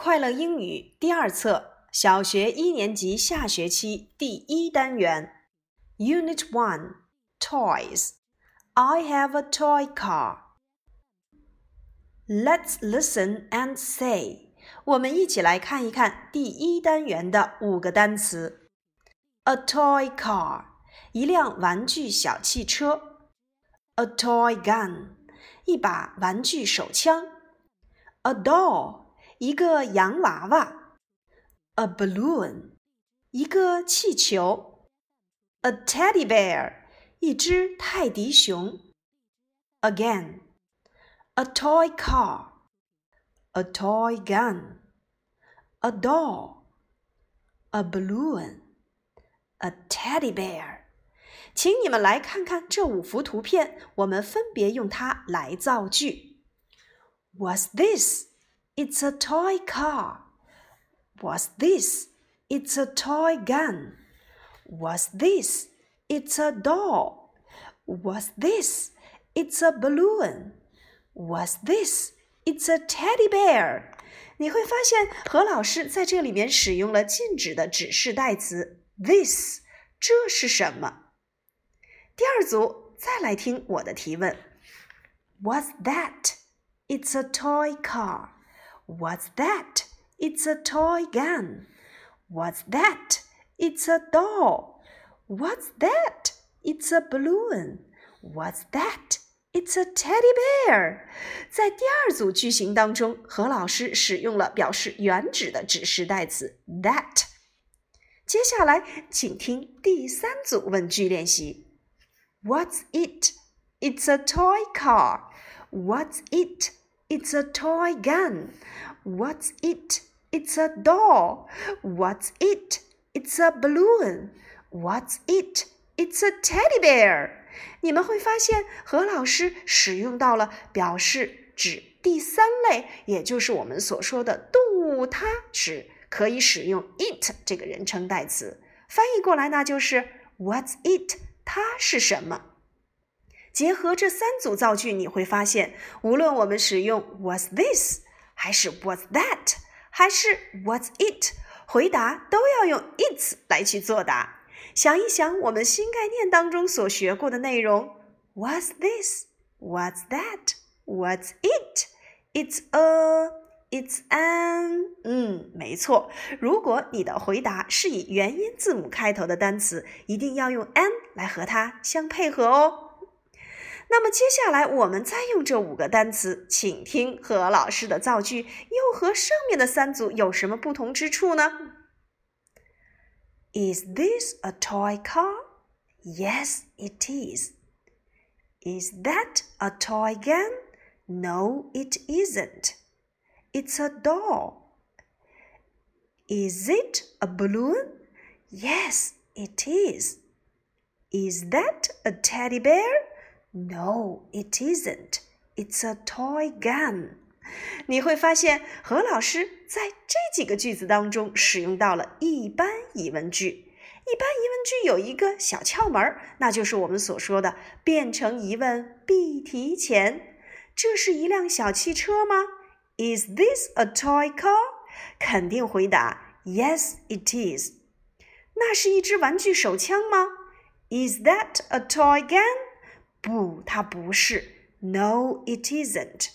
快乐英语第二册小学一年级下学期第一单元，Unit One Toys。I have a toy car. Let's listen and say. 我们一起来看一看第一单元的五个单词。A toy car，一辆玩具小汽车。A toy gun，一把玩具手枪。A doll， 一个洋娃娃。A balloon，一个气球。A teddy bear。一只泰迪熊。Again, a toy car, a toy gun, a doll, a balloon, a teddy bear。请你们来看看这五幅图片，我们分别用它来造句。What's this? It's a toy car. What's this? It's a toy gun. What's this? It's a doll. What's this? It's a balloon. What's this? It's a teddy bear. 你会发现何老师在这里面使用了禁止的指示代词 this，这是什么？第二组再来听我的提问：What's that? It's a toy car. What's that? It's a toy gun. What's that? It's a doll. What's that? It's a balloon. What's that? It's a teddy bear。在第二组句型当中，何老师使用了表示远指的指示代词 that。接下来，请听第三组问句练习：What's it? It's a toy car. What's it? It's a toy gun. What's it? It's a doll. What's it? It's a balloon. What's it? It's a teddy bear. 你们会发现，何老师使用到了表示指第三类，也就是我们所说的动物，它指可以使用 it 这个人称代词。翻译过来呢，就是 What's it？它是什么？结合这三组造句，你会发现，无论我们使用 was this，还是 was that，还是 was it，回答都要用 it 来去作答。想一想我们新概念当中所学过的内容：was this，was that，was it? It's a, it's an。嗯，没错。如果你的回答是以元音字母开头的单词，一定要用 an 来和它相配合哦。那么接下来我们再用这五个单词，请听何老师的造句，又和上面的三组有什么不同之处呢？Is this a toy car? Yes, it is. Is that a toy gun? No, it isn't. It's a doll. Is it a balloon? Yes, it is. Is that a teddy bear? No, it isn't. It's a toy gun. 你会发现，何老师在这几个句子当中使用到了一般疑问句。一般疑问句有一个小窍门，那就是我们所说的变成疑问必提前。这是一辆小汽车吗？Is this a toy car？肯定回答 Yes, it is。那是一支玩具手枪吗？Is that a toy gun？不，它不是。No, it isn't。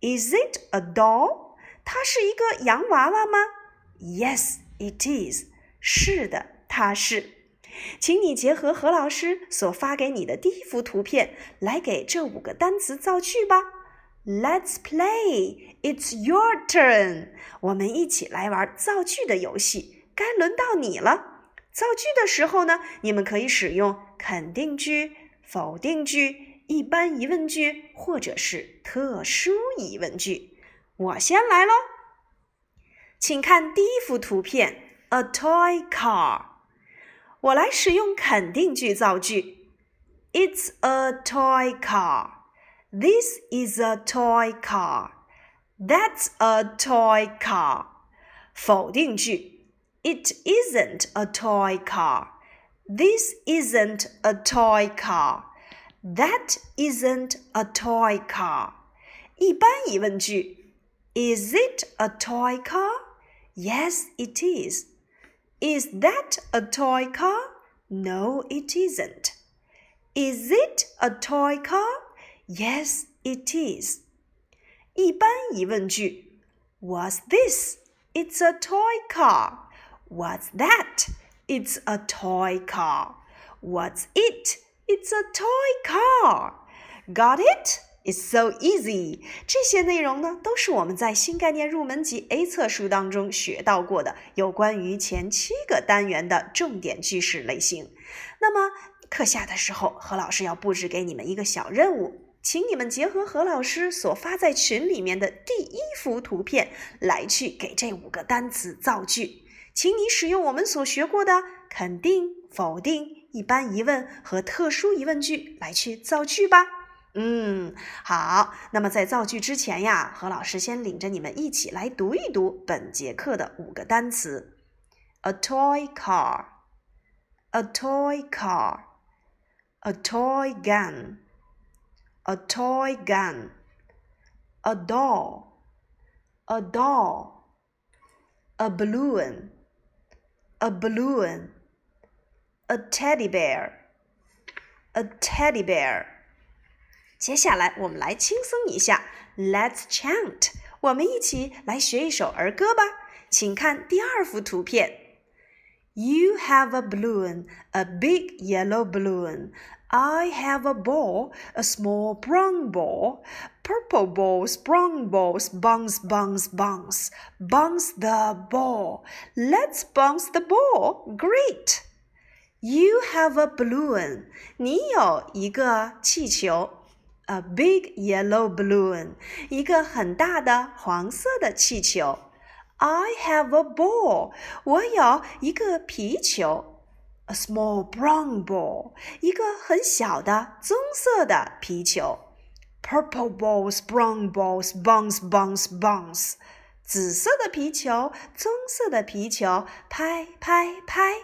Is it a doll？它是一个洋娃娃吗？Yes, it is。是的，它是。请你结合何老师所发给你的第一幅图片，来给这五个单词造句吧。Let's play. It's your turn. 我们一起来玩造句的游戏。该轮到你了。造句的时候呢，你们可以使用肯定句、否定句。一般疑问句或者是特殊疑问句，我先来喽，请看第一幅图片，a toy car。我来使用肯定句造句，It's a toy car。This is a toy car。That's a toy car。否定句，It isn't a toy car。This isn't a toy car。That isn't a toy car。一般疑问句 Is it a toy car? Yes, it is. Is that a toy car? No, it isn't. Is it a toy car? Yes, it is. 一般疑问句：What's this? It's a toy car. What's that? It's a toy car. What's it? It's a toy car. Got it? It's so easy。这些内容呢，都是我们在新概念入门级 A 册书当中学到过的有关于前七个单元的重点句式类型。那么课下的时候，何老师要布置给你们一个小任务，请你们结合何老师所发在群里面的第一幅图片来去给这五个单词造句。请你使用我们所学过的肯定、否定、一般疑问和特殊疑问句来去造句吧。嗯，好。那么在造句之前呀，何老师先领着你们一起来读一读本节课的五个单词：a toy car，a toy car，a toy gun，a toy gun，a doll，a doll，a balloon doll，a balloon，a balloon，a teddy bear，a teddy bear。接下来我们来轻松一下，Let's chant，我们一起来学一首儿歌吧。请看第二幅图片。You have a balloon, a big yellow balloon. I have a ball, a small brown ball. Purple balls, brown balls, bounce, bounce, bounce. Bounce the ball. Let's bounce the ball. Great. You have a balloon. 你有一个气球。a big yellow balloon，一个很大的黄色的气球。I have a ball，我有一个皮球。A small brown ball，一个很小的棕色的皮球。 Purple balls, brown balls, bounce, bounce, bounce。紫色的皮球，棕色的皮球，拍拍拍。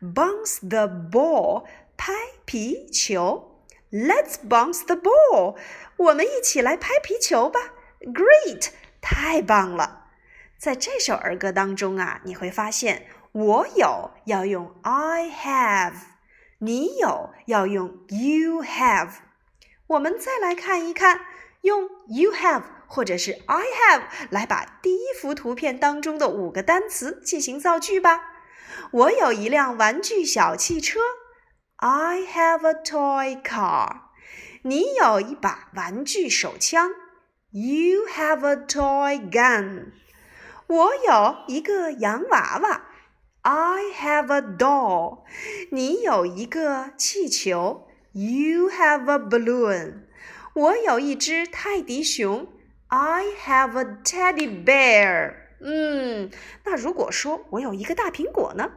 Bounce the ball，拍皮球。Let's bounce the ball，我们一起来拍皮球吧。Great，太棒了！在这首儿歌当中啊，你会发现我有要用 I have，你有要用 you have。 我们再来看一看，用 you have 或者是 I have 来把第一幅图片当中的五个单词进行造句吧。我有一辆玩具小汽车。I have a toy car。你有一把玩具手枪。You have a toy gun。我有一个洋娃娃。I have a doll。你有一个气球。You have a balloon。我有一只泰迪熊。I have a teddy bear。嗯，那如果说我有一个大苹果呢？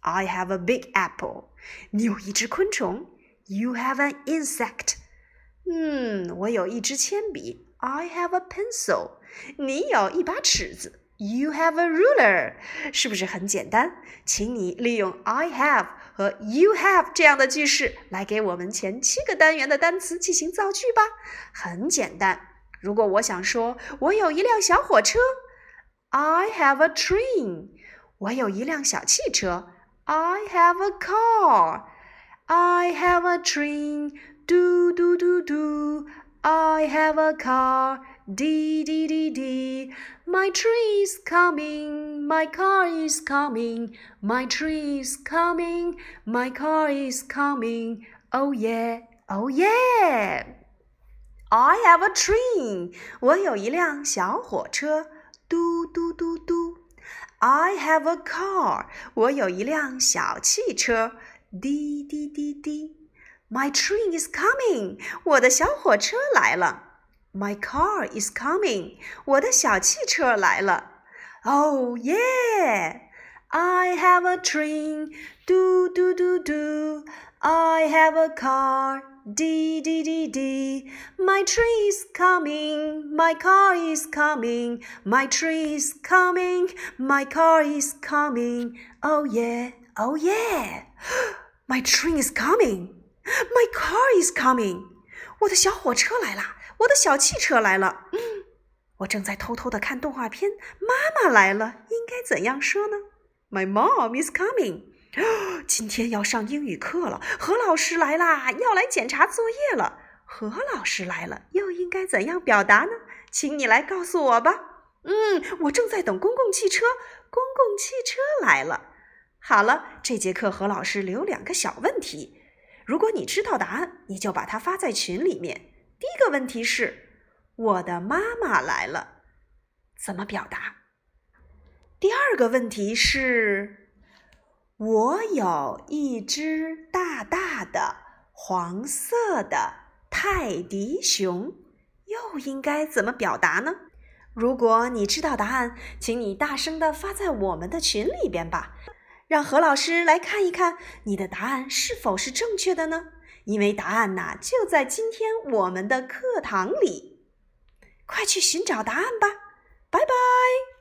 I have a big apple。你有一只昆虫。You have an insect。嗯，我有一支铅笔。I have a pencil。你有一把尺子。 You have a ruler。是不是很简单？请你利用 I have 和 you have 这样的句式来给我们前七个单元的单词进行造句吧。很简单。如果我想说我有一辆小火车，I have a train。我有一辆小汽车。I have a car. I have a train. Do do do do. I have a car. Dee dee dee dee. My train is coming. My car is coming. My train is coming. My car is coming. Oh yeah. Oh yeah. I have a train. 我有一辆小火车。嘟嘟嘟嘟。I have a car. 我有一辆小汽车。滴滴滴滴。My train is coming. 我的小火车来了。 My car is coming. 我的小汽车来了。Oh yeah! I have a train. Do do do do. I have a car. Dee dee dee dee. My tree is coming, my car is coming, my tree is coming, my car is coming. Oh yeah, oh yeah. My train is coming, my car is coming. 我的小火车来了， 我的小汽车来了。嗯，我正在偷偷的看动画片，妈妈来了，应该怎样说呢？My mom is coming。今天要上英语课了，何老师来啦，要来检查作业了。何老师来了，又应该怎样表达呢？请你来告诉我吧。嗯，我正在等公共汽车，公共汽车来了。好了，这节课何老师留两个小问题，如果你知道答案，你就把它发在群里面。第一个问题是：我的妈妈来了，怎么表达？第二个问题是：我有一只大大的黄色的泰迪熊，又应该怎么表达呢？如果你知道答案，请你大声的发在我们的群里边吧，让何老师来看一看你的答案是否是正确的呢？因为答案呐就在今天我们的课堂里。快去寻找答案吧拜拜。